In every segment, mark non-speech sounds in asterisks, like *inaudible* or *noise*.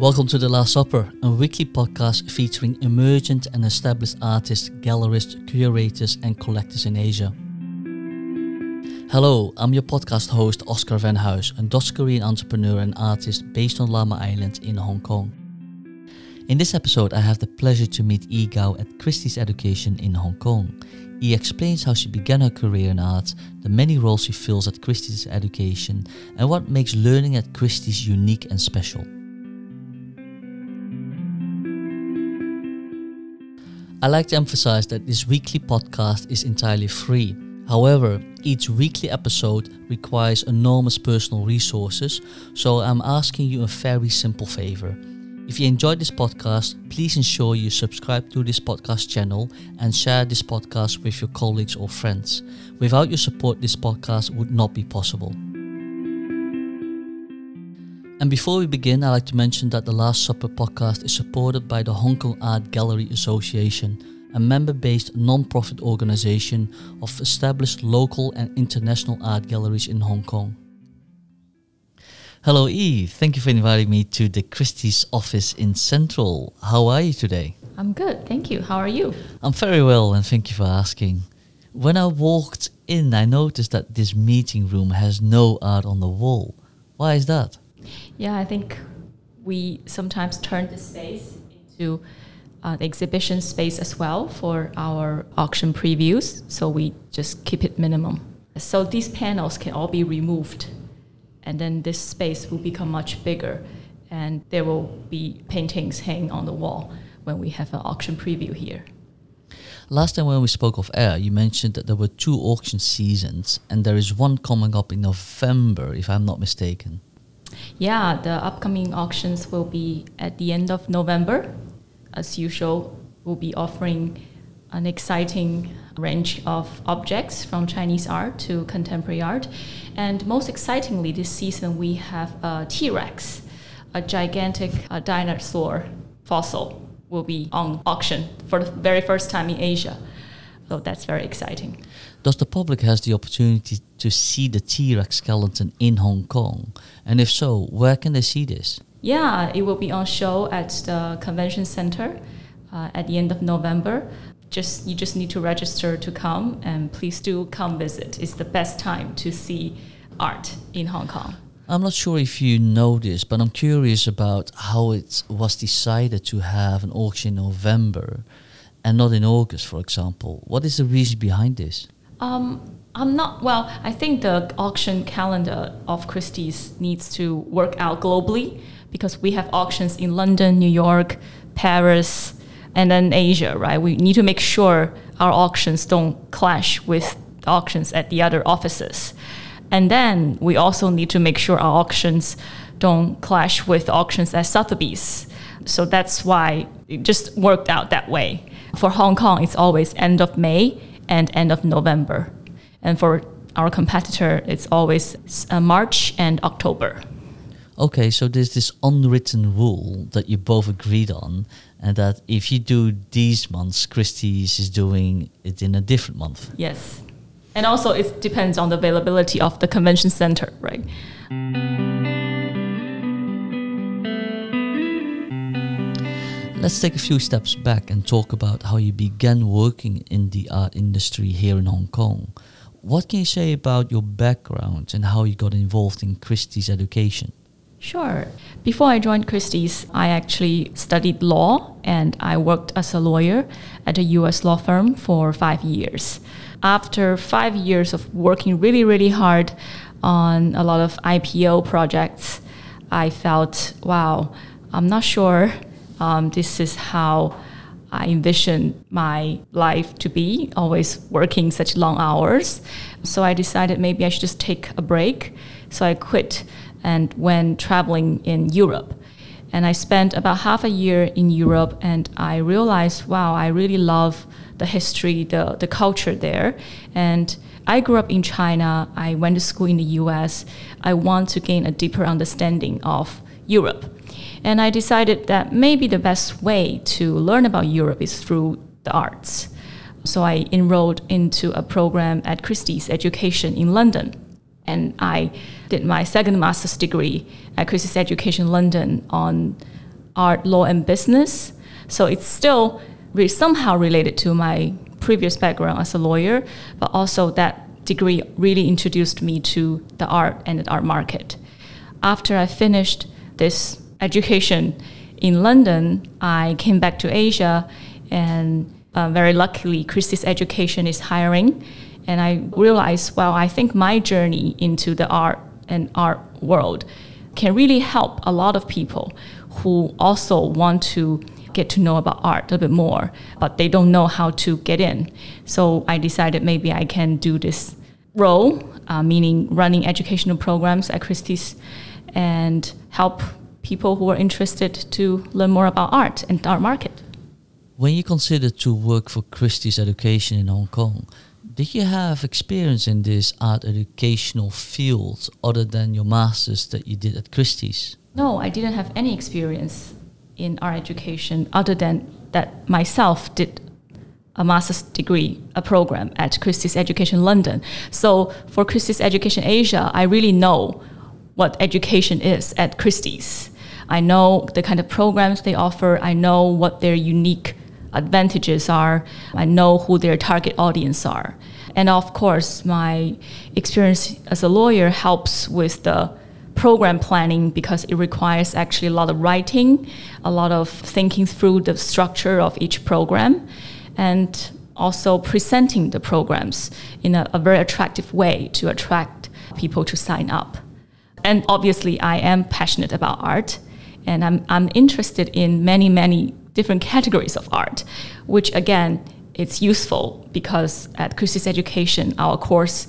Welcome to The Last Supper, a weekly podcast featuring emergent and established artists, gallerists, curators, and collectors in Asia. Hello, I'm your podcast host, Oscar Van Huis, a Dutch Korean entrepreneur and artist based on Lamma Island in Hong Kong. In this episode, I have the pleasure to meet Yi Gao at Christie's Education in Hong Kong. He explains how she began her career in art, the many roles she fills at Christie's Education, and what makes learning at Christie's unique and special. I like to emphasize that this weekly podcast is entirely free. However, each weekly episode requires enormous personal resources, so I'm asking you a very simple favor. If you enjoyed this podcast, please ensure you subscribe to this podcast channel and share this podcast with your colleagues or friends. Without your support, this podcast would not be possible. And before we begin, I'd like to mention that the Last Supper podcast is supported by the Hong Kong Art Gallery Association, a member based non profit organization of established local and international art galleries in Hong Kong. Hello, Yi. Thank you for inviting me to the Christie's office in Central. How are you today? I'm good, thank you. How are you? I'm very well, and thank you for asking. When I walked in, I noticed that this meeting room has no art on the wall. Why is that? Yeah, I think we sometimes turn the space into uh, the exhibition space as well for our auction previews. So we just keep it minimum. So these panels can all be removed, and then this space will become much bigger, and there will be paintings hanging on the wall when we have an auction preview here. Last time when we spoke of air, you mentioned that there were two auction seasons, and there is one coming up in November, if I'm not mistaken. Yeah, the upcoming auctions will be at the end of November. As usual, we'll be offering an exciting range of objects from Chinese art to contemporary art. And most excitingly, this season we have a T Rex, a gigantic uh, dinosaur fossil, will be on auction for the very first time in Asia. So that's very exciting. Does the public has the opportunity to see the T-Rex skeleton in Hong Kong? And if so, where can they see this? Yeah, it will be on show at the convention center uh, at the end of November. Just you just need to register to come, and please do come visit. It's the best time to see art in Hong Kong. I'm not sure if you know this, but I'm curious about how it was decided to have an auction in November and not in August, for example. What is the reason behind this? Um, I'm not well. I think the auction calendar of Christie's needs to work out globally because we have auctions in London, New York, Paris, and then Asia. Right? We need to make sure our auctions don't clash with auctions at the other offices, and then we also need to make sure our auctions don't clash with auctions at Sotheby's. So that's why it just worked out that way. For Hong Kong, it's always end of May and end of November. And for our competitor, it's always uh, March and October. Okay, so there's this unwritten rule that you both agreed on, and that if you do these months, Christie's is doing it in a different month. Yes. And also, it depends on the availability of the convention center, right? Let's take a few steps back and talk about how you began working in the art industry here in Hong Kong. What can you say about your background and how you got involved in Christie's education? Sure. Before I joined Christie's, I actually studied law and I worked as a lawyer at a US law firm for five years. After five years of working really, really hard on a lot of IPO projects, I felt, wow, I'm not sure um, this is how I envisioned my life to be, always working such long hours. So I decided maybe I should just take a break. So I quit and went traveling in Europe. And I spent about half a year in Europe and I realized, wow, I really love the history, the, the culture there. And I grew up in China, I went to school in the US. I want to gain a deeper understanding of Europe. And I decided that maybe the best way to learn about Europe is through the arts. So I enrolled into a program at Christie's Education in London. And I did my second master's degree at Christie's Education London on art, law, and business. So it's still somehow related to my previous background as a lawyer, but also that degree really introduced me to the art and the art market. After I finished this education in London, I came back to Asia, and uh, very luckily, Christie's Education is hiring. And I realized, well, I think my journey into the art and art world can really help a lot of people who also want to get to know about art a little bit more, but they don't know how to get in. So I decided maybe I can do this role, uh, meaning running educational programs at Christie's, and help people who are interested to learn more about art and art market. When you considered to work for Christie's Education in Hong Kong, did you have experience in this art educational field other than your masters that you did at Christie's? No, I didn't have any experience in art education other than that myself did a master's degree, a program at Christie's Education London. So for Christie's Education Asia, I really know what education is at Christie's. I know the kind of programs they offer. I know what their unique advantages are. I know who their target audience are. And of course, my experience as a lawyer helps with the program planning because it requires actually a lot of writing, a lot of thinking through the structure of each program, and also presenting the programs in a, a very attractive way to attract people to sign up. And obviously, I am passionate about art, and I'm, I'm interested in many, many different categories of art, which again, it's useful because at Christie's Education, our course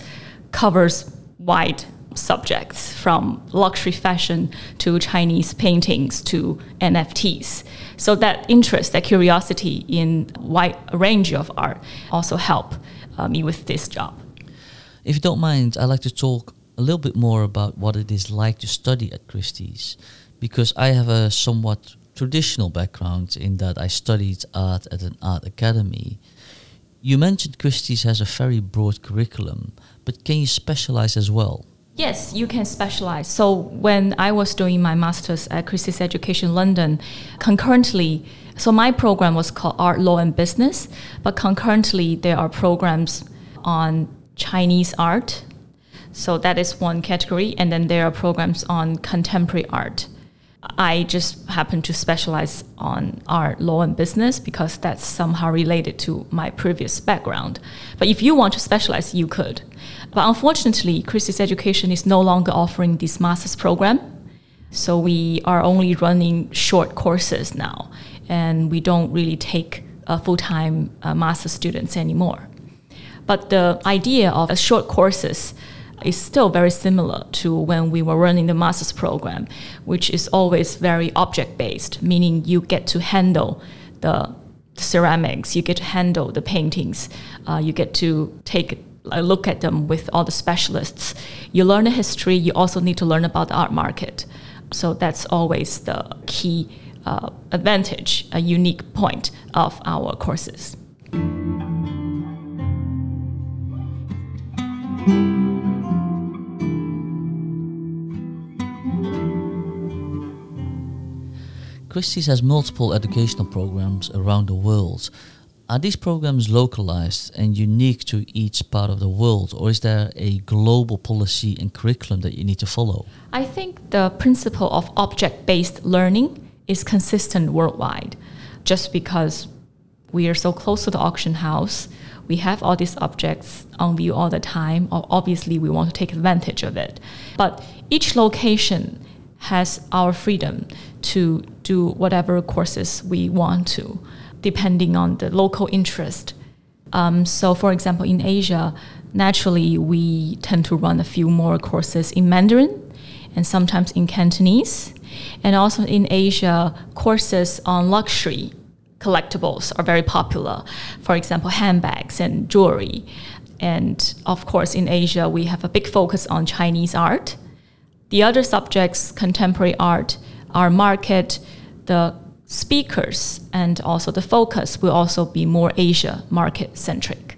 covers wide subjects from luxury fashion to Chinese paintings to NFTs. So that interest, that curiosity in wide range of art also help uh, me with this job. If you don't mind, I'd like to talk a little bit more about what it is like to study at Christie's because I have a somewhat traditional background in that I studied art at an art academy. You mentioned Christie's has a very broad curriculum, but can you specialize as well? Yes, you can specialize. So when I was doing my master's at Christie's Education London, concurrently, so my program was called Art, Law and Business, but concurrently there are programs on Chinese art. So that is one category, and then there are programs on contemporary art. I just happen to specialize on art, law, and business because that's somehow related to my previous background. But if you want to specialize, you could. But unfortunately, Christie's Education is no longer offering this master's program. So we are only running short courses now, and we don't really take uh, full time uh, master students anymore. But the idea of short courses is still very similar to when we were running the master's program, which is always very object based, meaning you get to handle the ceramics, you get to handle the paintings, uh, you get to take a look at them with all the specialists. You learn the history, you also need to learn about the art market. So that's always the key uh, advantage, a unique point of our courses. Christie's has multiple educational programs around the world. Are these programs localized and unique to each part of the world, or is there a global policy and curriculum that you need to follow? I think the principle of object based learning is consistent worldwide, just because we are so close to the auction house. We have all these objects on view all the time. Obviously, we want to take advantage of it. But each location has our freedom to do whatever courses we want to, depending on the local interest. Um, so, for example, in Asia, naturally we tend to run a few more courses in Mandarin and sometimes in Cantonese. And also in Asia, courses on luxury collectibles are very popular. For example, handbags and jewelry. And of course, in Asia, we have a big focus on Chinese art. The other subjects, contemporary art, our market, the speakers, and also the focus will also be more Asia market centric.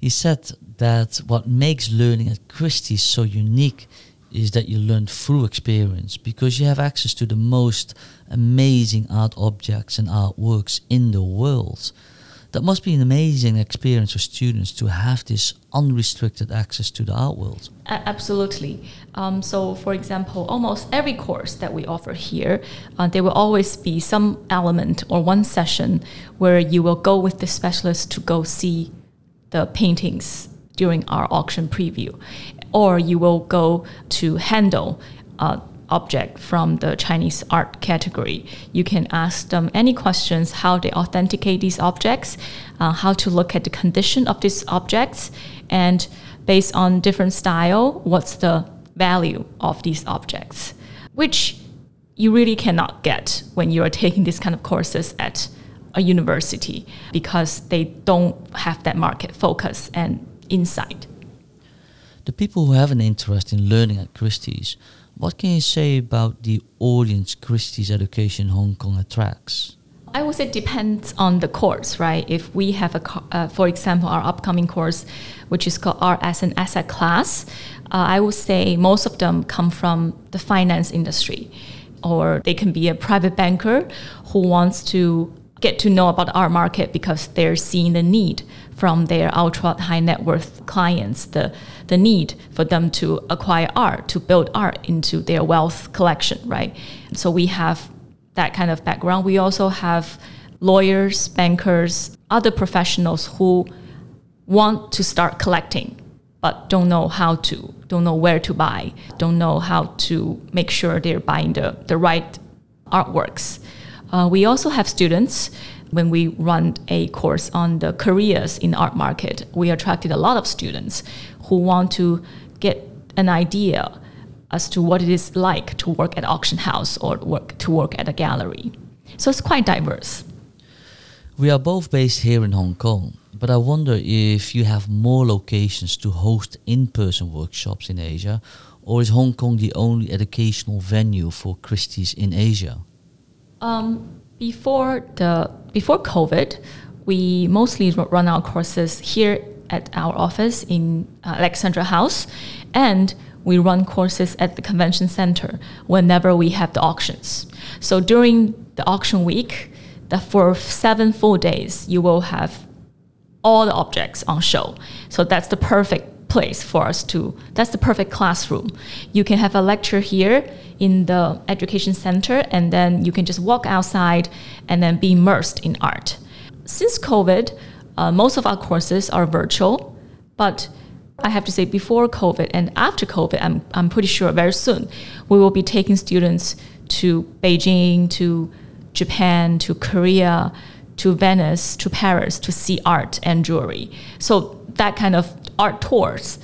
You said that what makes learning at Christie so unique is that you learn through experience because you have access to the most amazing art objects and artworks in the world. That must be an amazing experience for students to have this unrestricted access to the art world. absolutely. Um, so, for example, almost every course that we offer here, uh, there will always be some element or one session where you will go with the specialist to go see the paintings during our auction preview, or you will go to handle uh, object from the Chinese art category. You can ask them any questions how they authenticate these objects, uh, how to look at the condition of these objects, and based on different style, what's the value of these objects, which you really cannot get when you are *laughs* taking these kind of courses at a university because they don't have that market focus and insight. The people who have an interest in learning at Christie's what can you say about the audience Christie's Education Hong Kong attracts? I would say it depends on the course, right? If we have a, uh, for example, our upcoming course, which is called Art as an Asset Class, uh, I would say most of them come from the finance industry, or they can be a private banker who wants to get to know about our market because they're seeing the need from their ultra high net worth clients, the, the need for them to acquire art, to build art into their wealth collection, right? So we have that kind of background. We also have lawyers, bankers, other professionals who want to start collecting but don't know how to, don't know where to buy, don't know how to make sure they're buying the, the right artworks. Uh, we also have students when we run a course on the careers in the art market, we attracted a lot of students who want to get an idea as to what it is like to work at auction house or work to work at a gallery. So it's quite diverse. We are both based here in Hong Kong, but I wonder if you have more locations to host in-person workshops in Asia, or is Hong Kong the only educational venue for Christie's in Asia? Um, before the before COVID, we mostly run our courses here at our office in uh, Alexandra House, and we run courses at the convention center whenever we have the auctions. So during the auction week, that for seven full days, you will have all the objects on show. So that's the perfect place for us to, that's the perfect classroom. You can have a lecture here in the education center, and then you can just walk outside and then be immersed in art. Since COVID, uh, most of our courses are virtual, but I have to say, before COVID and after COVID, I'm, I'm pretty sure very soon we will be taking students to Beijing, to Japan, to Korea, to Venice, to Paris to see art and jewelry. So that kind of art tours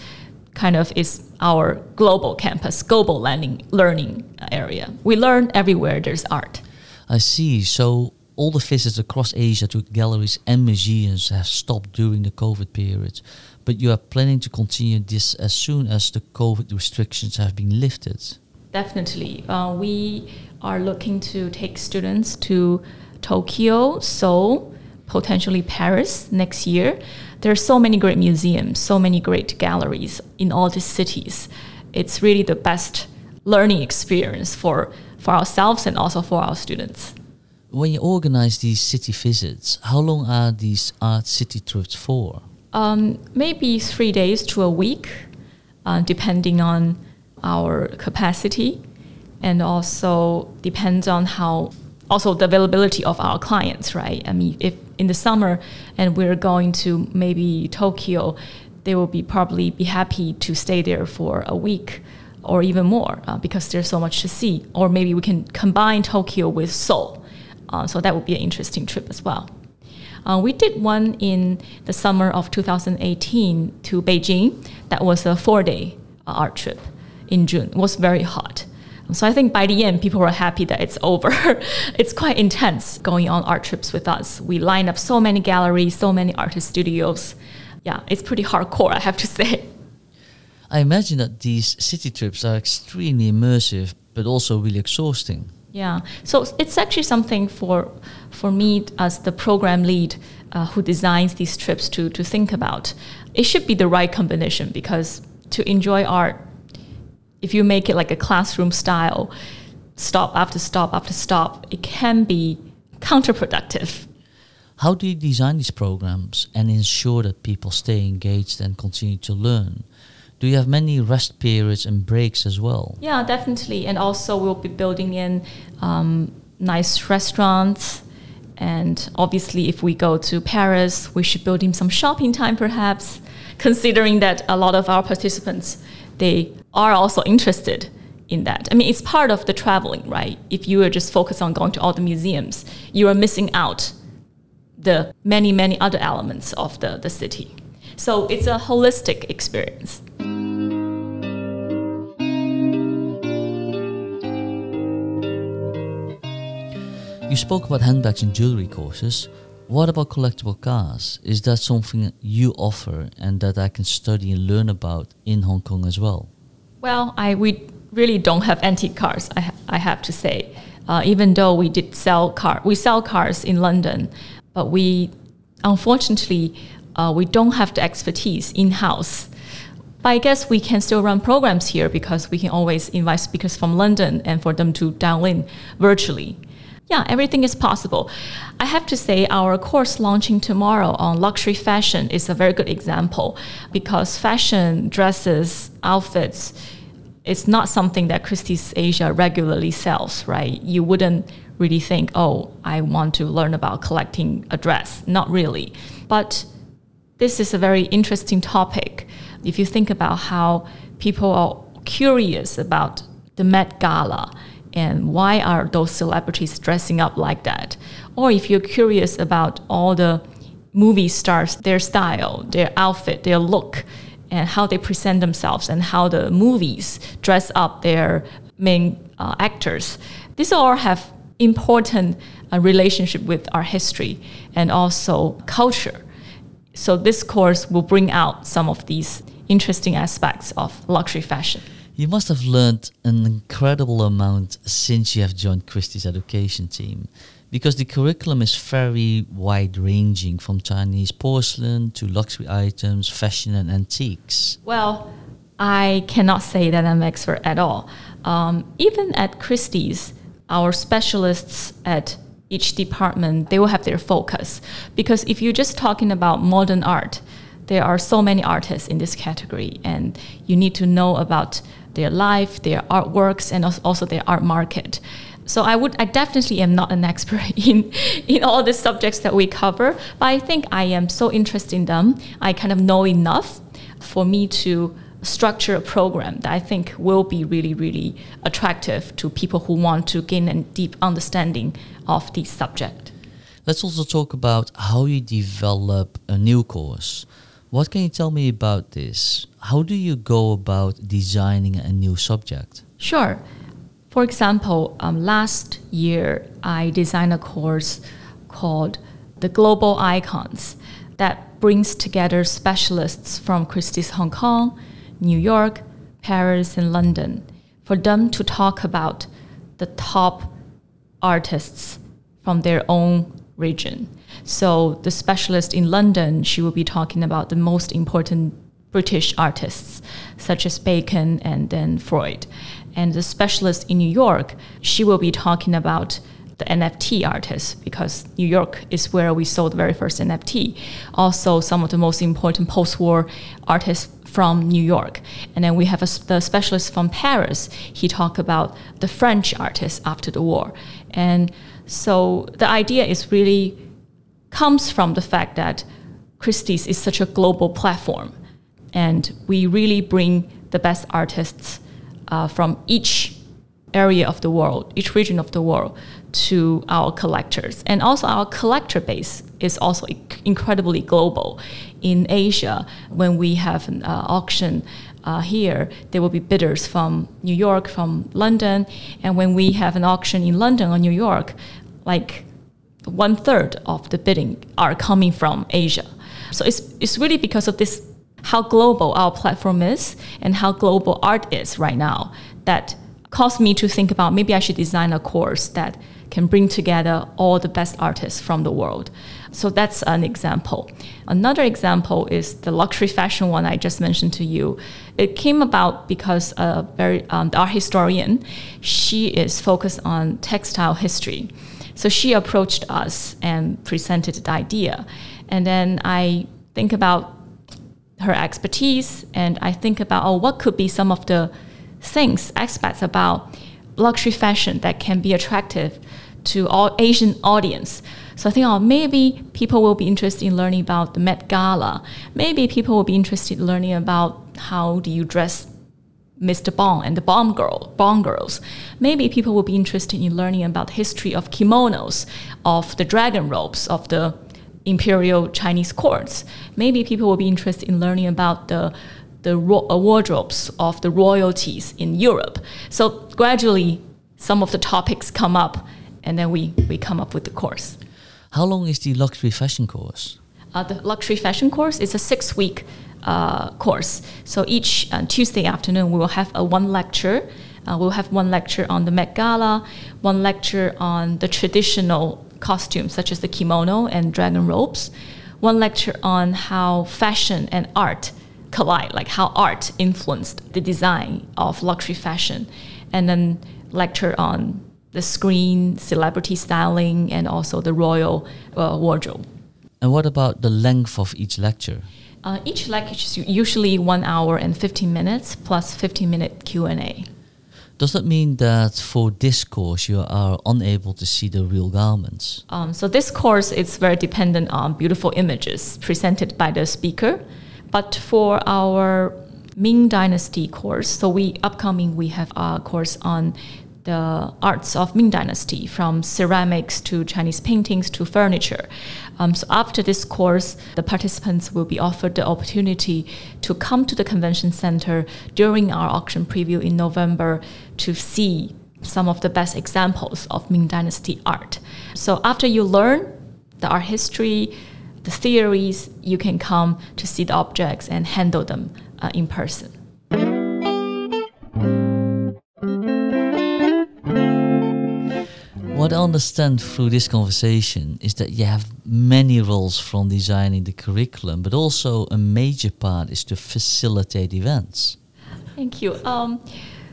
kind of is our global campus, global learning learning area. We learn everywhere there's art. I see. So all the visits across Asia to galleries and museums have stopped during the COVID period, but you are planning to continue this as soon as the COVID restrictions have been lifted. Definitely. Uh, we are looking to take students to Tokyo, Seoul, potentially Paris next year there are so many great museums, so many great galleries in all these cities. It's really the best learning experience for, for ourselves and also for our students. When you organize these city visits, how long are these art city trips for? Um, maybe three days to a week, uh, depending on our capacity, and also depends on how also the availability of our clients, right? I mean, if in the summer and we're going to maybe Tokyo, they will be probably be happy to stay there for a week or even more uh, because there's so much to see. Or maybe we can combine Tokyo with Seoul. Uh, so that would be an interesting trip as well. Uh, we did one in the summer of 2018 to Beijing. That was a four day uh, art trip in June. It was very hot. So I think by the end, people were happy that it's *laughs* over. it's quite intense going on art trips with us. We line up so many galleries, so many artist studios. Yeah, it's pretty hardcore, I have to *laughs* say. I imagine that these city trips are extremely immersive, but also really exhausting. Yeah, so it's actually something for for me as the program lead uh, who designs these trips to to think about. It should be the right combination because to enjoy art if you make it like a classroom style, stop after stop after stop, it can be counterproductive. How do you design these programs and ensure that people stay engaged and continue to learn? Do you have many rest periods and breaks as well? Yeah, definitely. And also, we'll be building in um, nice restaurants. And obviously, if we go to Paris, we should build in some shopping time, perhaps, considering that a lot of our participants they are also interested in that. I mean, it's part of the traveling, right? If you are just focused on going to all the museums, you are missing out the many, many other elements of the, the city. So it's a holistic experience. You spoke about handbags and jewelry courses. What about collectible cars? Is that something you offer and that I can study and learn about in Hong Kong as well? Well, I we really don't have antique cars. I, I have to say, uh, even though we did sell car, we sell cars in London, but we unfortunately uh, we don't have the expertise in house. But I guess we can still run programs here because we can always invite speakers from London and for them to dial in virtually yeah, everything is possible. I have to say, our course launching tomorrow on luxury fashion is a very good example because fashion, dresses, outfits, it's not something that Christie's Asia regularly sells, right? You wouldn't really think, oh, I want to learn about collecting a dress. Not really. But this is a very interesting topic. If you think about how people are curious about the Met Gala, and why are those celebrities dressing up like that? Or if you're curious about all the movie stars, their style, their outfit, their look, and how they present themselves, and how the movies dress up their main uh, actors, these all have important uh, relationship with our history and also culture. So this course will bring out some of these interesting aspects of luxury fashion. You must have learned an incredible amount since you have joined Christie's education team because the curriculum is very wide ranging from Chinese porcelain to luxury items, fashion, and antiques. Well, I cannot say that I'm an expert at all. Um, even at Christie's, our specialists at each department they will have their focus because if you're just talking about modern art there are so many artists in this category and you need to know about their life, their artworks, and also their art market. So I would, I definitely am not an *laughs* expert in in all the subjects that we cover, but I think I am so interested in them. I kind of know enough for me to structure a program that I think will be really, really attractive to people who want to gain a deep understanding of the subject. Let's also talk about how you develop a new course. What can you tell me about this? How do you go about designing a new subject? Sure. For example, um, last year I designed a course called The Global Icons that brings together specialists from Christie's Hong Kong, New York, Paris, and London for them to talk about the top artists from their own region. So the specialist in London, she will be talking about the most important British artists, such as Bacon and then Freud. And the specialist in New York, she will be talking about the NFT artists because New York is where we sold the very first NFT. Also, some of the most important post-war artists from New York. And then we have a, the specialist from Paris. He talked about the French artists after the war. And so the idea is really comes from the fact that Christie's is such a global platform, and we really bring the best artists uh, from each area of the world, each region of the world, to our collectors. And also, our collector base is also incredibly global. In Asia, when we have an uh, auction uh, here, there will be bidders from New York, from London. And when we have an auction in London or New York, like one third of the bidding are coming from Asia. So it's, it's really because of this, how global our platform is and how global art is right now, that caused me to think about maybe I should design a course that can bring together all the best artists from the world. So that's an example. Another example is the luxury fashion one I just mentioned to you. It came about because a very um, the art historian, she is focused on textile history. So she approached us and presented the idea. And then I think about her expertise and I think about, oh, what could be some of the things, aspects about luxury fashion that can be attractive to all Asian audience. So I think, oh, maybe people will be interested in learning about the Met Gala. Maybe people will be interested in learning about how do you dress Mr. Bond and the Bond girl, Bond girls. Maybe people will be interested in learning about the history of kimonos, of the dragon robes, of the imperial Chinese courts. Maybe people will be interested in learning about the the ro- uh, wardrobes of the royalties in Europe. So gradually, some of the topics come up, and then we, we come up with the course. How long is the luxury fashion course? Uh, the luxury fashion course is a six week uh, course. So each uh, Tuesday afternoon, we will have a one lecture. Uh, we'll have one lecture on the Met Gala, one lecture on the traditional costumes, such as the kimono and dragon robes, one lecture on how fashion and art collide, like how art influenced the design of luxury fashion, and then lecture on the screen, celebrity styling, and also the royal uh, wardrobe. And what about the length of each lecture? Uh, each lecture is usually one hour and 15 minutes plus 15 minute Q&A. Does that mean that for this course you are unable to see the real garments? Um, so this course is very dependent on beautiful images presented by the speaker. But for our Ming Dynasty course, so we upcoming we have a course on the arts of Ming Dynasty, from ceramics to Chinese paintings to furniture. Um, so after this course, the participants will be offered the opportunity to come to the convention center during our auction preview in November to see some of the best examples of Ming Dynasty art. So after you learn the art history, the theories, you can come to see the objects and handle them uh, in person. What I understand through this conversation is that you have many roles from designing the curriculum, but also a major part is to facilitate events. Thank you. Um,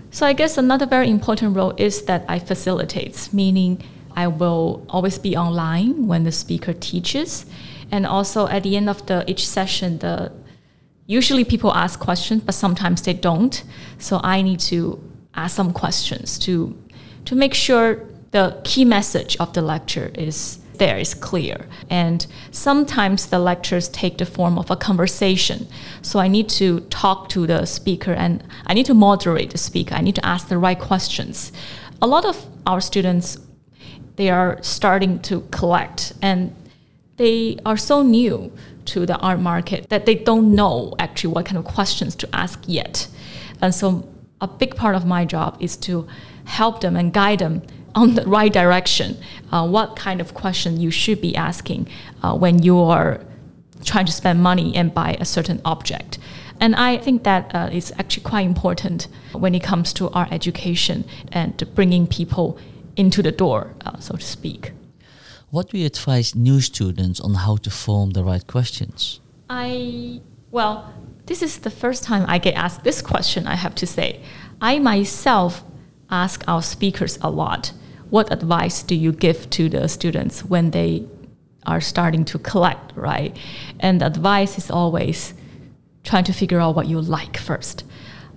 so I guess another very important role is that I facilitate, meaning I will always be online when the speaker teaches and also at the end of the each session, the usually people ask questions, but sometimes they don't. So I need to ask some questions to to make sure the key message of the lecture is there is clear. And sometimes the lectures take the form of a conversation. So I need to talk to the speaker and I need to moderate the speaker. I need to ask the right questions. A lot of our students they are starting to collect and they are so new to the art market that they don't know actually what kind of questions to ask yet. And so a big part of my job is to help them and guide them on the right direction. Uh, what kind of question you should be asking uh, when you are trying to spend money and buy a certain object. And I think that uh, is actually quite important when it comes to our education and bringing people into the door, uh, so to speak. What do you advise new students on how to form the right questions? I, well, this is the first time I get asked this question, I have to say. I myself ask our speakers a lot what advice do you give to the students when they are starting to collect, right? And advice is always trying to figure out what you like first.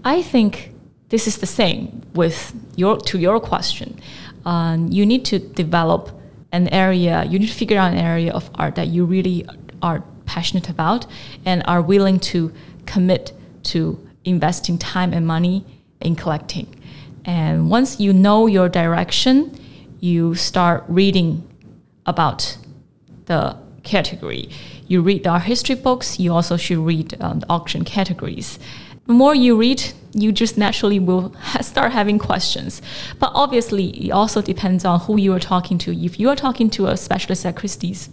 I think this is the same with your to your question. Um, you need to develop an area, you need to figure out an area of art that you really are passionate about and are willing to commit to investing time and money in collecting. And once you know your direction, you start reading about the category. You read our history books, you also should read um, the auction categories the more you read, you just naturally will *laughs* start having questions. But obviously, it also depends on who you are talking to. If you are talking to a specialist at Christie's,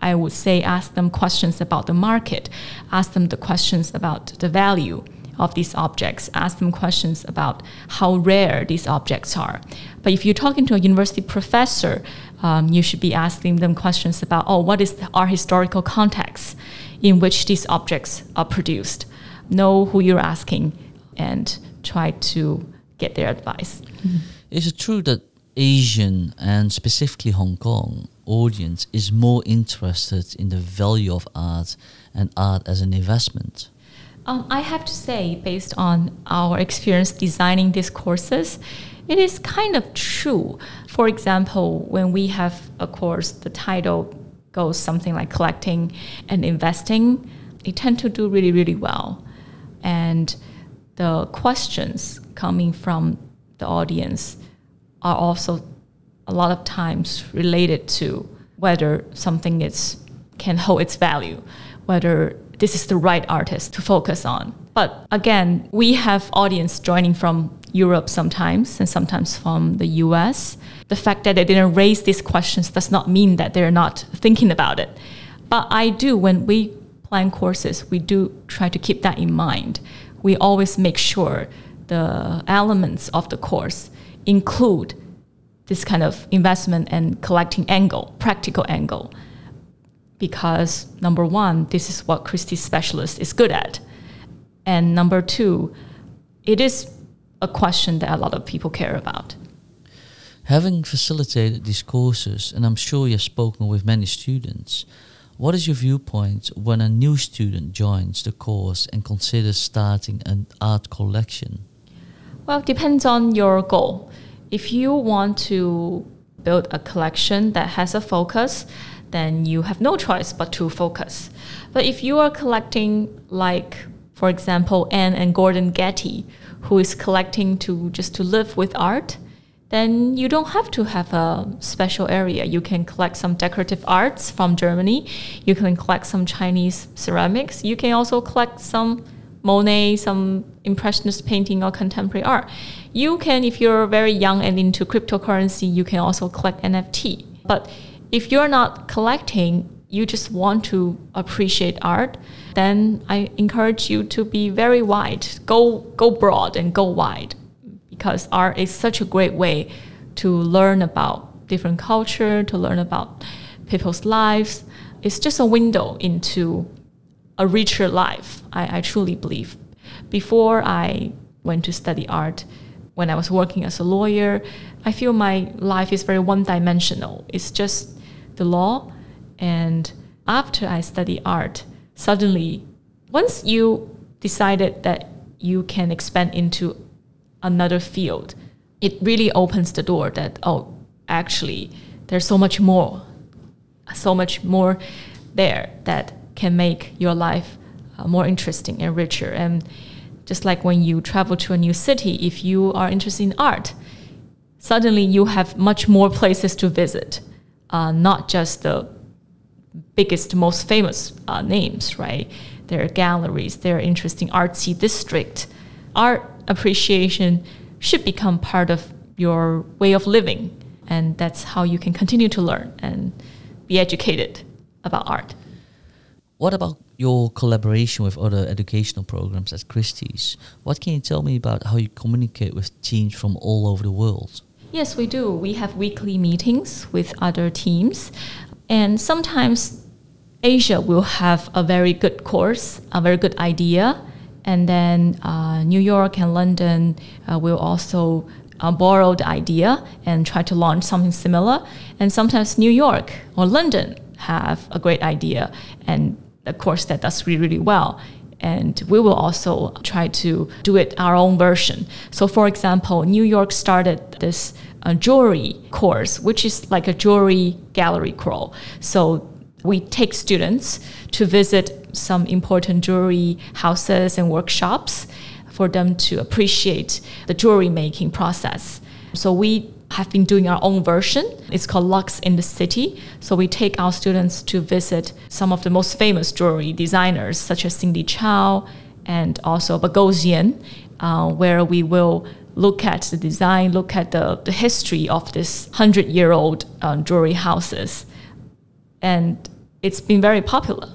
I would say ask them questions about the market, ask them the questions about the value of these objects, ask them questions about how rare these objects are. But if you're talking to a university professor, um, you should be asking them questions about, oh, what is our historical context in which these objects are produced? Know who you're asking and try to get their advice. Is it true that Asian and specifically Hong Kong audience is more interested in the value of art and art as an investment? Um, I have to say, based on our experience designing these courses, it is kind of true. For example, when we have a course, the title goes something like collecting and investing, they tend to do really, really well. And the questions coming from the audience are also a lot of times related to whether something is can hold its value, whether this is the right artist to focus on. But again, we have audience joining from Europe sometimes and sometimes from the US. The fact that they didn't raise these questions does not mean that they're not thinking about it. But I do, when we plan courses, we do try to keep that in mind. We always make sure the elements of the course include this kind of investment and collecting angle, practical angle. Because number one, this is what Christie's specialist is good at. And number two, it is a question that a lot of people care about. Having facilitated these courses, and I'm sure you've spoken with many students, what is your viewpoint when a new student joins the course and considers starting an art collection? Well, it depends on your goal if you want to build a collection that has a focus, then you have no choice but to focus. But if you are collecting like for example Anne and Gordon Getty, who is collecting to just to live with art, then you don't have to have a special area. You can collect some decorative arts from Germany. You can collect some Chinese ceramics. You can also collect some Monet, some impressionist painting or contemporary art. You can, if you're very young and into cryptocurrency, you can also collect NFT. But if you're not collecting, you just want to appreciate art, then I encourage you to be very wide. Go go broad and go wide because art is such a great way to learn about different culture, to learn about people's lives. It's just a window into a richer life. I, I truly believe. Before I went to study art, when I was working as a lawyer, I feel my life is very one dimensional. It's just the law. And after I study art, suddenly, once you decided that you can expand into another field, it really opens the door that, oh, actually, there's so much more, so much more there that can make your life uh, more interesting and richer. And just like when you travel to a new city, if you are interested in art, suddenly you have much more places to visit, uh, not just the biggest, most famous uh, names, right? There are galleries, there are interesting artsy district. Art appreciation should become part of your way of living, and that's how you can continue to learn and be educated about art. What about your collaboration with other educational programs at Christie's. What can you tell me about how you communicate with teams from all over the world? Yes, we do. We have weekly meetings with other teams, and sometimes Asia will have a very good course, a very good idea, and then uh, New York and London uh, will also uh, borrow the idea and try to launch something similar. And sometimes New York or London have a great idea and a course that does really, really well. And we will also try to do it our own version. So, for example, New York started this uh, jewelry course, which is like a jewelry gallery crawl. So, we take students to visit some important jewelry houses and workshops for them to appreciate the jewelry making process. So, we have been doing our own version. It's called Lux in the City. So we take our students to visit some of the most famous jewelry designers, such as Cindy Chao and also Boghossian, uh, where we will look at the design, look at the, the history of this 100 year old um, jewelry houses. And it's been very popular.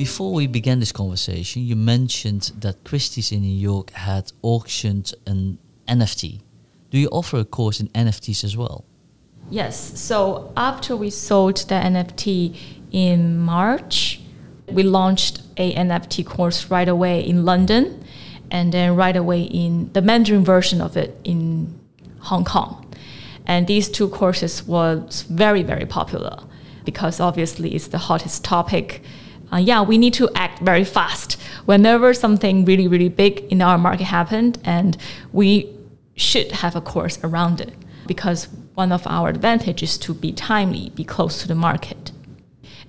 Before we began this conversation, you mentioned that Christie's in New York had auctioned an NFT. Do you offer a course in NFTs as well? Yes. So after we sold the NFT in March, we launched a NFT course right away in London and then right away in the Mandarin version of it in Hong Kong. And these two courses was very, very popular because obviously it's the hottest topic. Uh, yeah, we need to act very fast whenever something really, really big in our market happened, and we should have a course around it because one of our advantages to be timely, be close to the market.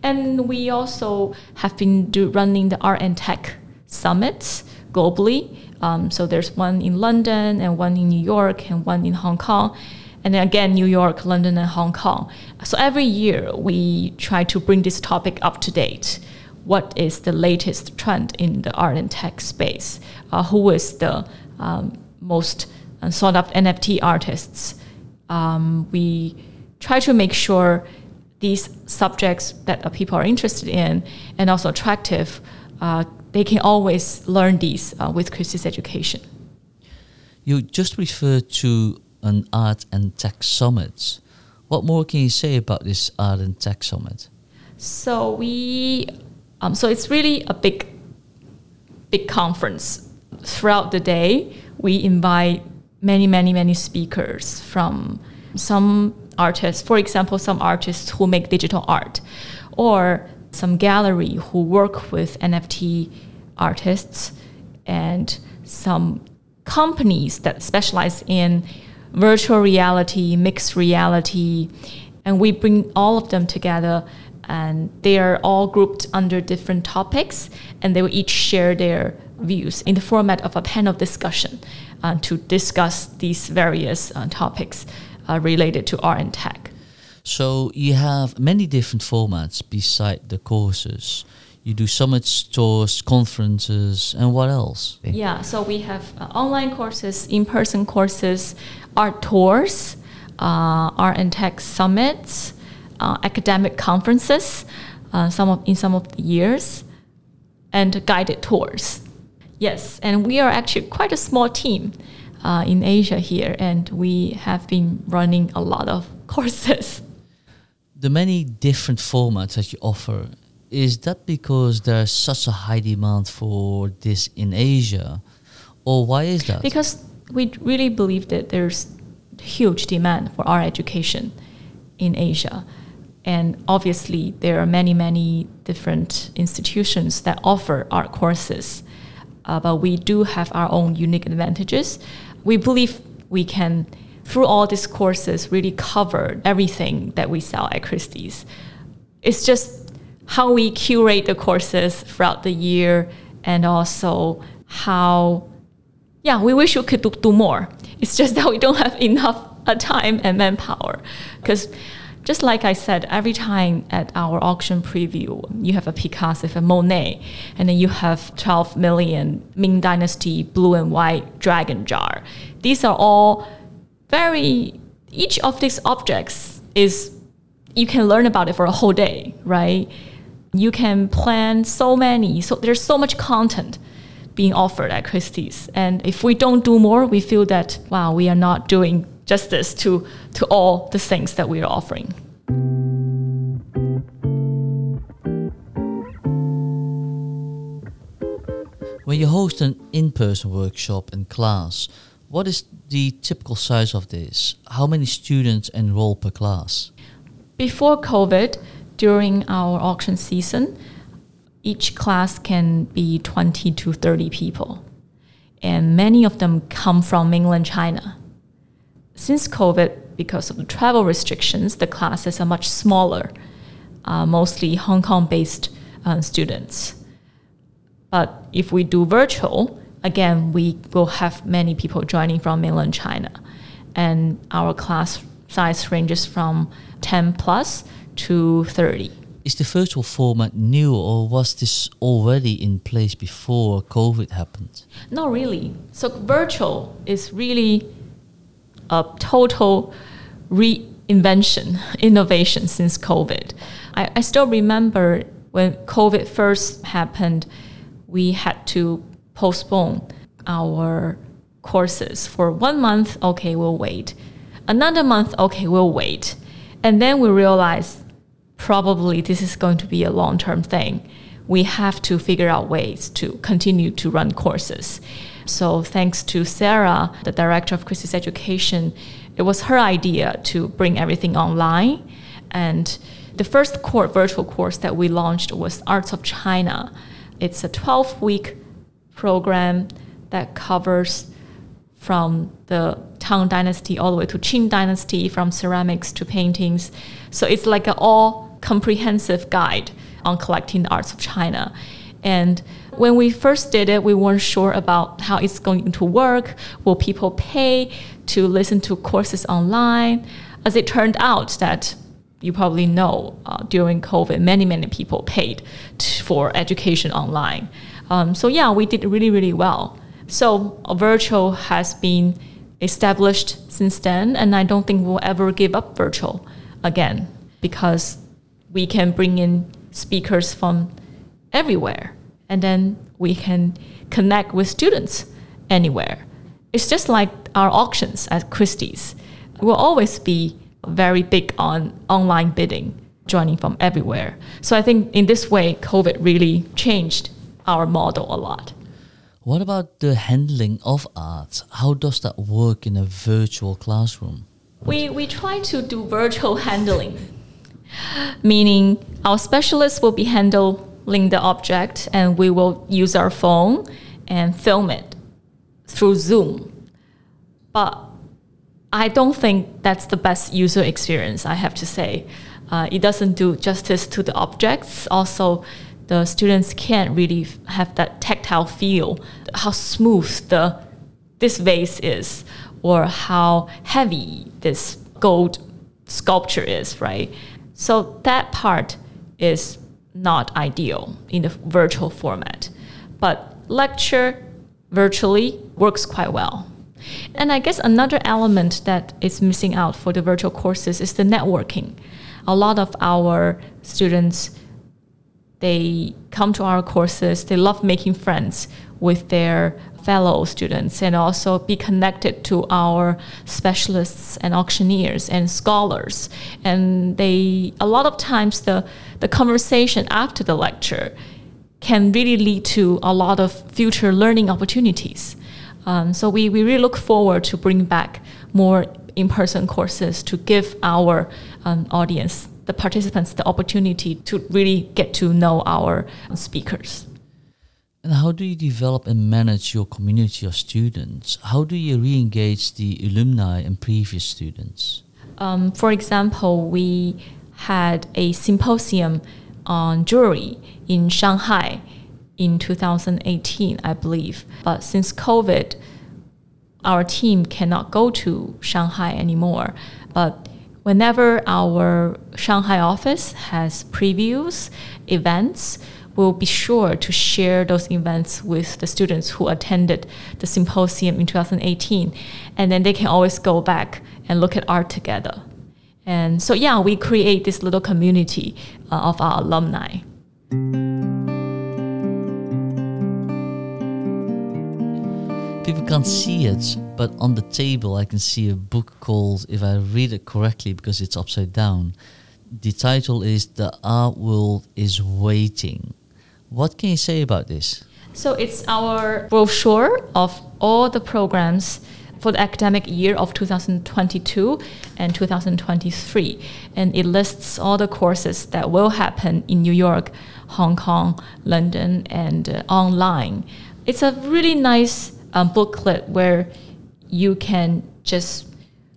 And we also have been do, running the art and tech summits globally. Um, so there's one in London and one in New York and one in Hong Kong. And then again, New York, London, and Hong Kong. So every year we try to bring this topic up to date. What is the latest trend in the art and tech space? Uh, who is the um, most uh, sought after NFT artists? Um, we try to make sure these subjects that uh, people are interested in and also attractive, uh, they can always learn these uh, with Christie's education. You just referred to an art and tech summit. What more can you say about this art and tech summit? So we, um, so it's really a big, big conference. Throughout the day, we invite many, many, many speakers from some artists, for example, some artists who make digital art, or some gallery who work with NFT artists, and some companies that specialize in virtual reality, mixed reality, and we bring all of them together and they are all grouped under different topics and they will each share their views in the format of a panel discussion uh, to discuss these various uh, topics uh, related to art and tech. So you have many different formats beside the courses. You do summits, tours, conferences, and what else? Yeah, so we have uh, online courses, in-person courses, art tours, uh, art and tech summits, uh, academic conferences, uh, some of in some of the years, and guided tours. Yes, and we are actually quite a small team uh, in Asia here, and we have been running a lot of *laughs* courses. The many different formats that you offer, is that because there's such a high demand for this in Asia? Or why is that? Because we really believe that there's huge demand for our education in Asia. And obviously, there are many, many different institutions that offer art courses. Uh, but we do have our own unique advantages we believe we can, through all these courses, really cover everything that we sell at Christie's. It's just how we curate the courses throughout the year and also how, yeah, we wish we could do, do more. It's just that we don't have *laughs* enough uh, time and manpower because just like I said, every time at our auction preview, you have a Picasso, a Monet, and then you have 12 million Ming Dynasty blue and white dragon jar. These are all very, each of these objects is, you can learn about it for a whole day, right? You can plan so many, so there's so much content being offered at Christie's. And if we don't do more, we feel that, wow, we are not doing justice to, to all the things that we are offering. When you host an in person workshop and class, what is the typical size of this? How many students enroll per class? Before COVID, during our auction season, each class can be 20 to 30 people. And many of them come from mainland China. Since COVID, because of the travel restrictions, the classes are much smaller, uh, mostly Hong Kong based uh, students. But if we do virtual, again, we will have many people joining from mainland China. And our class size ranges from 10 plus to 30. Is the virtual format new or was this already in place before COVID happened? Not really. So, virtual is really a total reinvention, innovation since COVID. I, I still remember when COVID first happened, we had to postpone our courses for one month. Okay, we'll wait. Another month. Okay, we'll wait. And then we realized probably this is going to be a long term thing. We have to figure out ways to continue to run courses. So, thanks to Sarah, the director of Christie's Education, it was her idea to bring everything online. And the first core virtual course that we launched was Arts of China. It's a 12 week program that covers from the Tang Dynasty all the way to Qing Dynasty, from ceramics to paintings. So it's like an all comprehensive guide on collecting the arts of China. And when we first did it, we weren't sure about how it's going to work. Will people pay to listen to courses online? As it turned out that you probably know uh, during COVID, many, many people paid t- for education online. Um, so yeah, we did really, really well. So virtual has been established since then, and I don't think we'll ever give up virtual again because we can bring in speakers from everywhere, and then we can connect with students anywhere. It's just like our auctions at Christie's. We'll always be very big on online bidding, joining from everywhere. So I think in this way, COVID really changed our model a lot. What about the handling of arts? How does that work in a virtual classroom? We, we try to do virtual *laughs* handling, meaning our specialists will be handling the object and we will use our phone and film it through Zoom. But I don't think that's the best user experience, I have to say. Uh, it doesn't do justice to the objects. Also, the students can't really have that tactile feel, how smooth the this vase is, or how heavy this gold sculpture is, right? So that part is not ideal in the virtual format. But lecture virtually works quite well. And I guess another element that is missing out for the virtual courses is the networking. A lot of our students they come to our courses, they love making friends with their fellow students and also be connected to our specialists and auctioneers and scholars. And they a lot of times the the conversation after the lecture can really lead to a lot of future learning opportunities. Um, so we, we really look forward to bring back more in-person courses to give our um, audience, the participants, the opportunity to really get to know our speakers. And how do you develop and manage your community of students? How do you re-engage the alumni and previous students? Um, for example, we had a symposium on jewelry in Shanghai in 2018, I believe. But since COVID, our team cannot go to Shanghai anymore. But whenever our Shanghai office has previews, events, we'll be sure to share those events with the students who attended the symposium in 2018. And then they can always go back and look at art together. And so, yeah, we create this little community uh, of our alumni. People can't see it, but on the table I can see a book called, if I read it correctly because it's upside down, the title is The Art World is Waiting. What can you say about this? So it's our brochure of all the programs for the academic year of 2022 and 2023. And it lists all the courses that will happen in New York, Hong Kong, London, and uh, online. It's a really nice um, booklet where you can just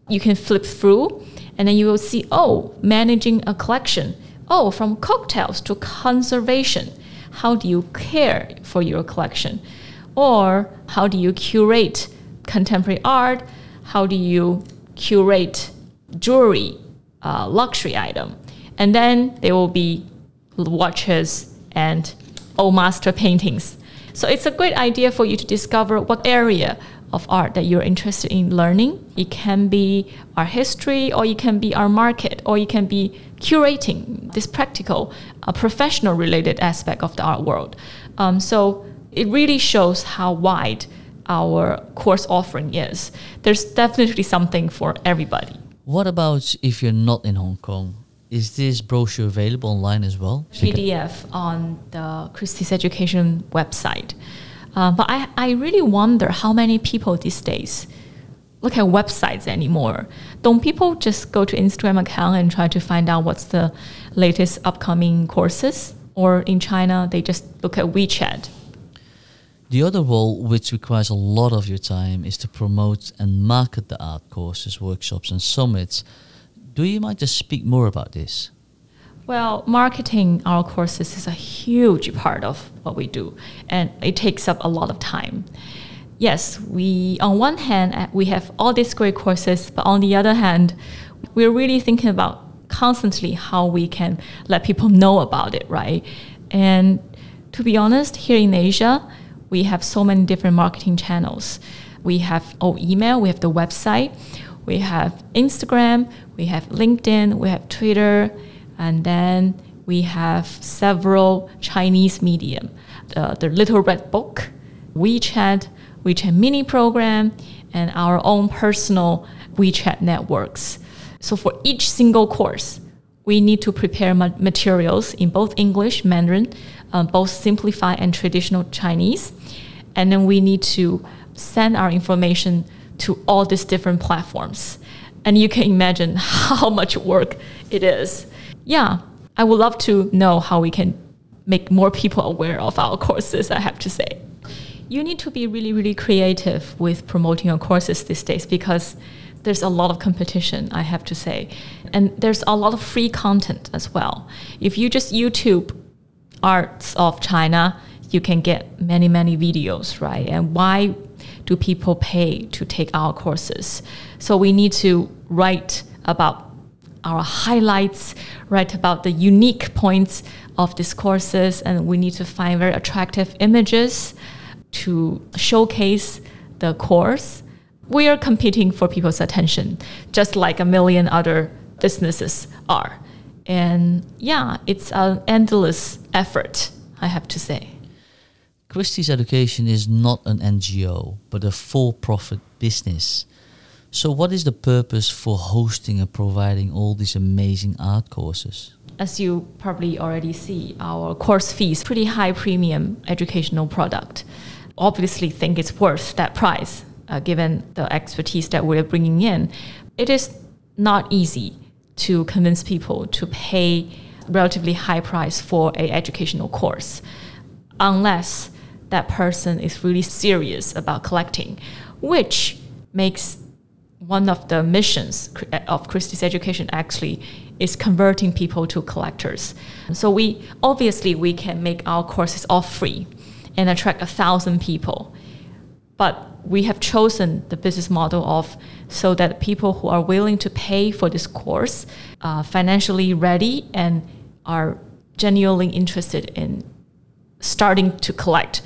you can flip through and then you will see oh managing a collection oh from cocktails to conservation how do you care for your collection? Or how do you curate contemporary art? How do you curate jewelry uh, luxury item? And then there will be watches and old master paintings. So it's a great idea for you to discover what area of art that you're interested in learning. It can be our history, or it can be our market, or it can be curating this practical, uh, professional related aspect of the art world. Um, so it really shows how wide our course offering is. There's definitely something for everybody. What about if you're not in Hong Kong? Is this brochure available online as well? PDF on the Christie's Education website. Uh, but I, I really wonder how many people these days look at websites anymore. Don't people just go to Instagram account and try to find out what's the latest upcoming courses? Or in China, they just look at WeChat. The other role, which requires a lot of your time, is to promote and market the art courses, workshops, and summits. Do you mind just speak more about this? Well, marketing our courses is a huge part of what we do, and it takes up a lot of time. Yes, we on one hand uh, we have all these great courses, but on the other hand, we're really thinking about constantly how we can let people know about it, right? And to be honest, here in Asia, we have so many different marketing channels. We have oh email, we have the website, we have Instagram, we have LinkedIn, we have Twitter and then we have several Chinese medium, uh, the Little Red Book, WeChat, WeChat mini program, and our own personal WeChat networks. So for each single course, we need to prepare ma- materials in both English, Mandarin, uh, both simplified and traditional Chinese. And then we need to send our information to all these different platforms. And you can imagine *laughs* how much work it is yeah, I would love to know how we can make more people aware of our courses, I have to say. You need to be really, really creative with promoting your courses these days because there's a lot of competition, I have to say. And there's a lot of free content as well. If you just YouTube arts of China, you can get many, many videos, right? And why do people pay to take our courses? So we need to write about our highlights, write about the unique points of these courses, and we need to find very attractive images to showcase the course. We are competing for people's attention, just like a million other businesses are. And yeah, it's an endless effort, I have to say. Christie's Education is not an NGO, but a for profit business. So, what is the purpose for hosting and providing all these amazing art courses? As you probably already see, our course fees pretty high premium educational product. Obviously, think it's worth that price uh, given the expertise that we're bringing in. It is not easy to convince people to pay relatively high price for a educational course unless that person is really serious about collecting, which makes one of the missions of Christie's education actually is converting people to collectors. So we obviously we can make our courses all free and attract a thousand people. But we have chosen the business model of so that people who are willing to pay for this course financially ready and are genuinely interested in starting to collect.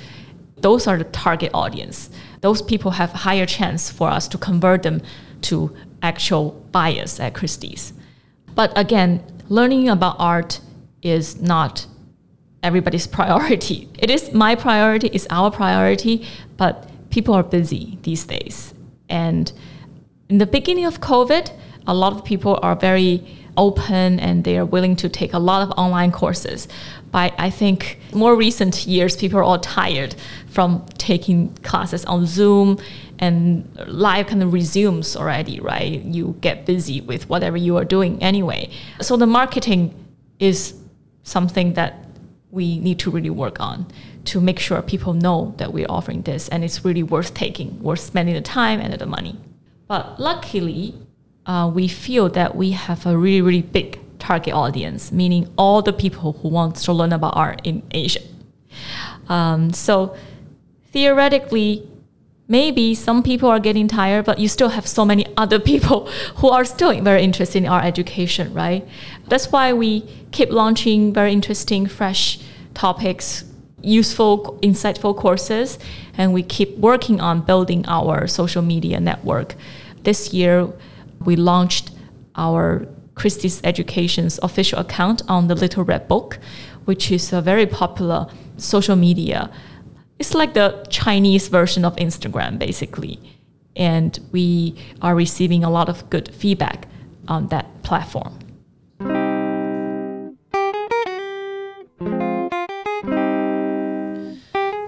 Those are the target audience. Those people have higher chance for us to convert them to actual buyers at Christie's. But again, learning about art is not everybody's *laughs* priority. It is my priority, it's our priority, but people are busy these days. And in the beginning of COVID, a lot of people are very open and they are willing to take a lot of online courses. But I think more recent years, people are all tired from taking classes on Zoom and life kind of resumes already, right? You get busy with whatever you are doing anyway. So the marketing is something that we need to really work on to make sure people know that we're offering this and it's really worth taking, worth spending the time and the money. But luckily, uh, we feel that we have a really, really big target audience, meaning all the people who want to learn about art in Asia. Um, so theoretically, maybe some people are getting tired, but you still have so many *laughs* other people who are still very interested in our education, right? That's why we keep launching very interesting, fresh topics useful, insightful courses, and we keep working on building our social media network. This year, we launched our Christie's Education's official account on the Little Red Book, which is a very popular social media. It's like the Chinese version of Instagram, basically. And we are receiving a lot of good feedback on that platform.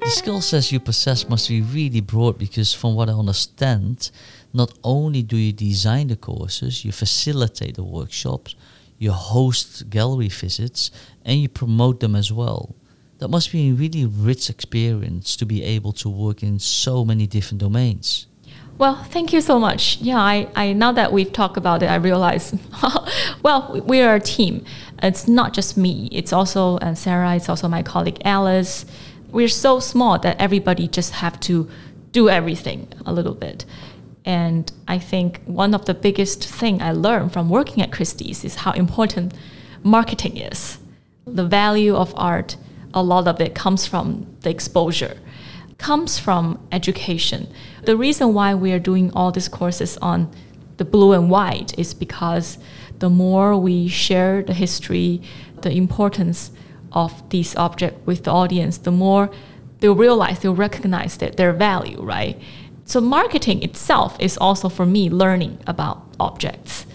The skill sets you possess must be really broad because, from what I understand, not only do you design the courses, you facilitate the workshops, you host gallery visits, and you promote them as well. That must be a really rich experience to be able to work in so many different domains. Well, thank you so much. Yeah, I, I now that we've talked about it, I realize, *laughs* well, we are a team. It's not just me. It's also uh, Sarah. It's also my colleague Alice we're so small that everybody just have to do everything a little bit. And I think one of the biggest thing I learned from working at Christie's is how important marketing is. The value of art, a lot of it comes from the exposure, comes from education. The reason why we are doing all these courses on the blue and white is because the more we share the history, the importance of these objects with the audience, the more they'll realize, they'll recognize that their value, right? So marketing itself is also for me learning about objects.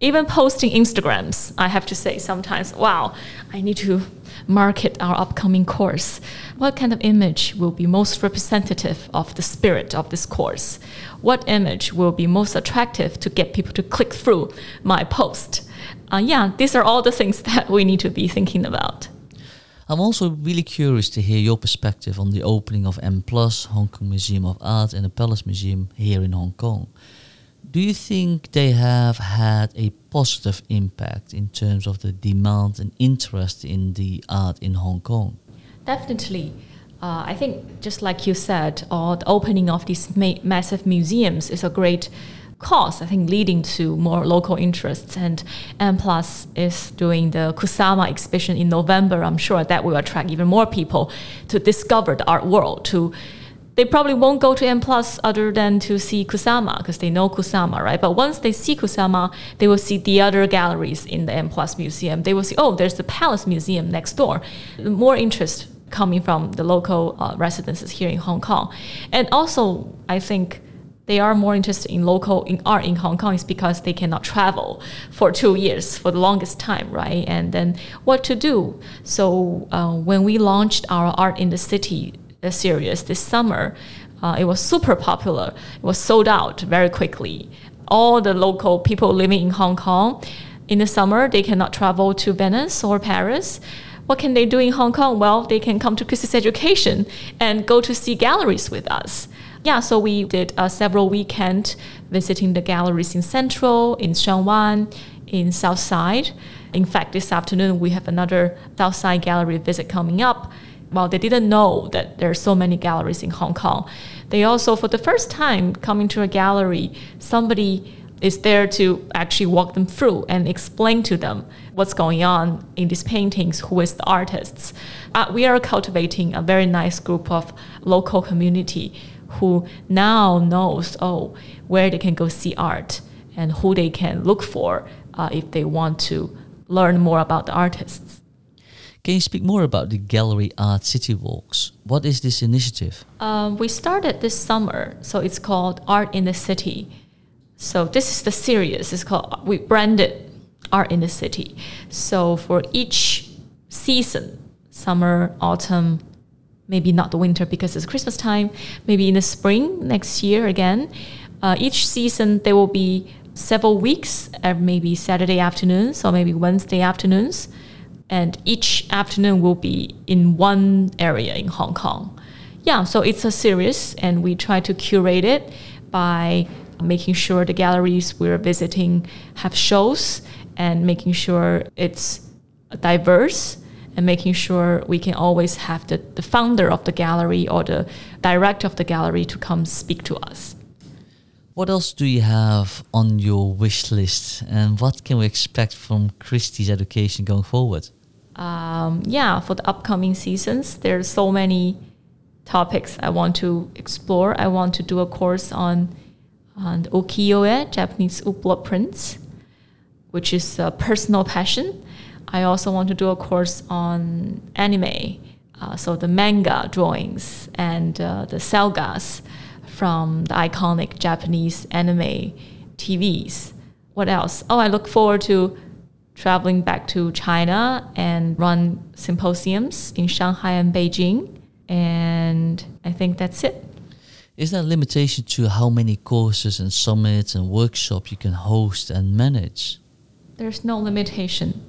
Even posting Instagrams, I have to say sometimes, wow, I need to market our upcoming course. What kind of image will be most representative of the spirit of this course? What image will be most attractive to get people to click through my post? Uh, yeah, these are all the things *laughs* that we need to be thinking about. I'm also really curious to hear your perspective on the opening of M Plus, Hong Kong Museum of Art, and the Palace Museum here in Hong Kong. Do you think they have had a positive impact in terms of the demand and interest in the art in Hong Kong? Definitely. Uh, I think, just like you said, uh, the opening of these ma- massive museums is a great cause, I think, leading to more local interests. And M Plus is doing the Kusama exhibition in November. I'm sure that will attract even more people to discover the art world. To they probably won't go to M Plus other than to see Kusama because they know Kusama, right? But once they see Kusama, they will see the other galleries in the M Plus museum. They will see, oh, there's the Palace Museum next door. More interest coming from the local uh, residences here in Hong Kong, and also I think they are more interested in local in art in Hong Kong is because they cannot travel for two years for the longest time, right? And then what to do? So uh, when we launched our art in the city series this summer, uh, it was super popular. It was sold out very quickly. All the local people living in Hong Kong in the summer they cannot travel to Venice or Paris. What can they do in Hong Kong? Well, they can come to Christie's Education and go to see galleries with us yeah, so we did uh, several weekend visiting the galleries in Central, in Sheung in South Side. In fact, this afternoon we have another South Side gallery visit coming up. Well, they didn't know that there are so many galleries in Hong Kong. They also, for the first time, coming to a gallery, somebody is there to actually walk them through and explain to them what's going on in these paintings, who is the artists. Uh, we are cultivating a very nice group of local community who now knows oh where they can go see art and who they can look for uh, if they want to learn more about the artists. Can you speak more about the Gallery Art City Walks? What is this initiative? Um, we started this summer, so it's called Art in the City. So this is the series. It's called we branded Art in the City. So for each season, summer, autumn, maybe not the winter because it's Christmas time, maybe in the spring next year again. Uh, each season there will be several weeks, uh, maybe Saturday afternoons or maybe Wednesday afternoons, and each afternoon will be in one area in Hong Kong. Yeah, so it's a series, and we try to curate it by making sure the galleries we're visiting have shows and making sure it's diverse and making sure we can always have the, the founder of the gallery or the director of the gallery to come speak to us. What else do you have on your wish list, and what can we expect from Christie's education going forward? Um, yeah, for the upcoming seasons, there's so many topics I want to explore. I want to do a course on on ukiyo-e, Japanese woodblock prints, which is a personal passion. I also want to do a course on anime, uh, so the manga drawings and uh, the sagas from the iconic Japanese anime TVs. What else? Oh, I look forward to traveling back to China and run symposiums in Shanghai and Beijing. And I think that's it. Is there a limitation to how many courses and summits and workshops you can host and manage? There's no limitation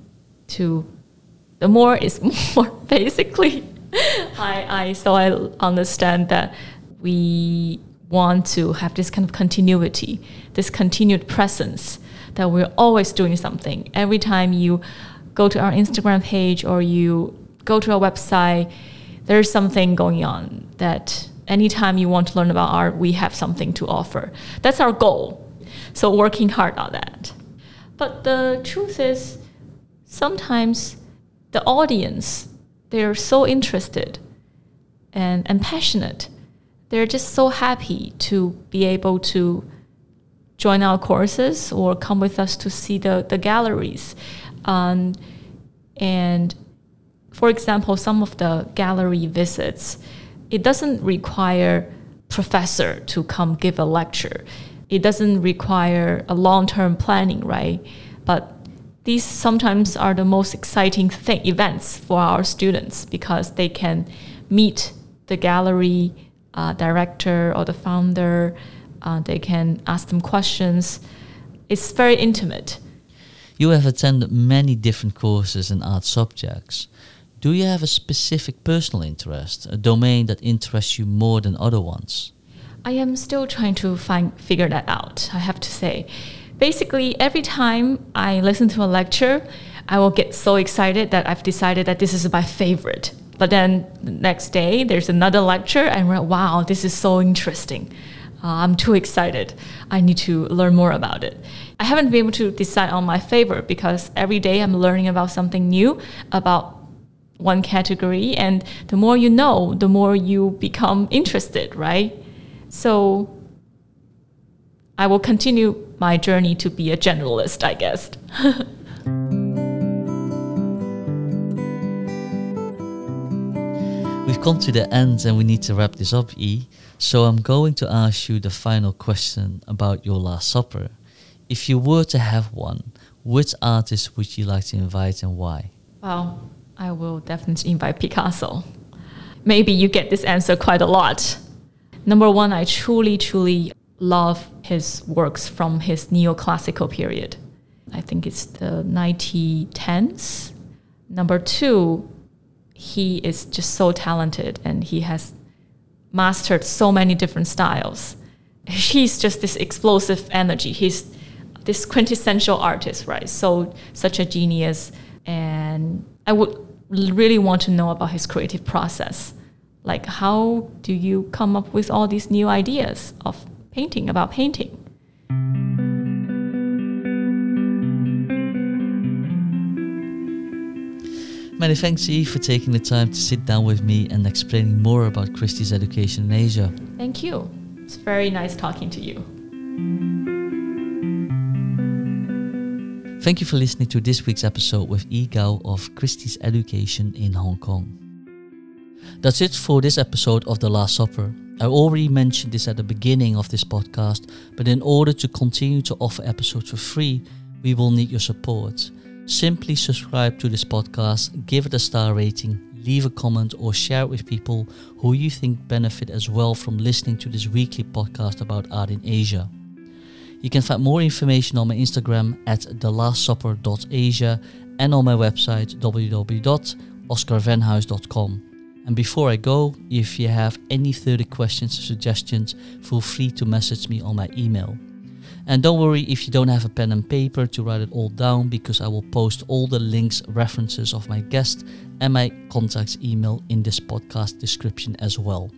to the more is *laughs* more basically. I, I so I understand that we want to have this kind of continuity, this continued presence that we're always doing something. Every time you go to our Instagram page or you go to our website, there's something going on that anytime you want to learn about art, we have something to offer. That's our goal. So working hard on that. But the truth is, sometimes the audience, they're so interested and, and passionate. They're just so happy to be able to join our courses or come with us to see the, the galleries. Um, and for example, some of the gallery visits, it doesn't require professor to come give a lecture. It doesn't require a long-term planning, right? But these sometimes are the most exciting events for our students because they can meet the gallery uh, director or the founder. Uh, they can ask them questions. It's very intimate. You have attended many different courses and art subjects. Do you have a specific personal interest, a domain that interests you more than other ones? I am still trying to find figure that out. I have to say, basically, every time I listen to a lecture, I will get so excited that I've decided that this is my favorite. But then the next day, there's another lecture, and like, wow, this is so interesting. Uh, I'm too excited. I need to learn more about it. I haven't been able to decide on my favorite because every day I'm learning about something new about one category and the more you know the more you become interested right so i will continue my journey to be a generalist i guess *laughs* We've come to the end and we need to wrap this up, E. So I'm going to ask you the final question about your Last Supper. If you were to have one, which artist would you like to invite and why? Well, I will definitely invite Picasso. Maybe you get this answer quite a lot. Number one, I truly, truly love his works from his neoclassical period. I think it's the 1910s. Number two, he is just so talented and he has mastered so many different styles. He's just this explosive energy. He's this quintessential artist, right? So such a genius and I would really want to know about his creative process. Like, how do you come up with all these new ideas of painting, about painting? Many thanks, Yi, for taking the time to sit down with me and explaining more about Christie's education in Asia. Thank you. It's very nice talking to you. Thank you for listening to this week's episode with Yi Gao of Christie's Education in Hong Kong. That's it for this episode of The Last Supper. I already mentioned this at the beginning of this podcast, but in order to continue to offer episodes for free, we will need your support. Simply subscribe to this podcast, give it a star rating, leave a comment, or share it with people who you think benefit as well from listening to this weekly podcast about art in Asia. You can find more information on my Instagram at thelastsupper.asia and on my website www.oscarvenhuis.com. And before I go, if you have any further questions or suggestions, feel free to message me on my email. And don't worry if you don't have a pen and paper to write it all down because I will post all the links, references of my guest and my contact email in this podcast description as well.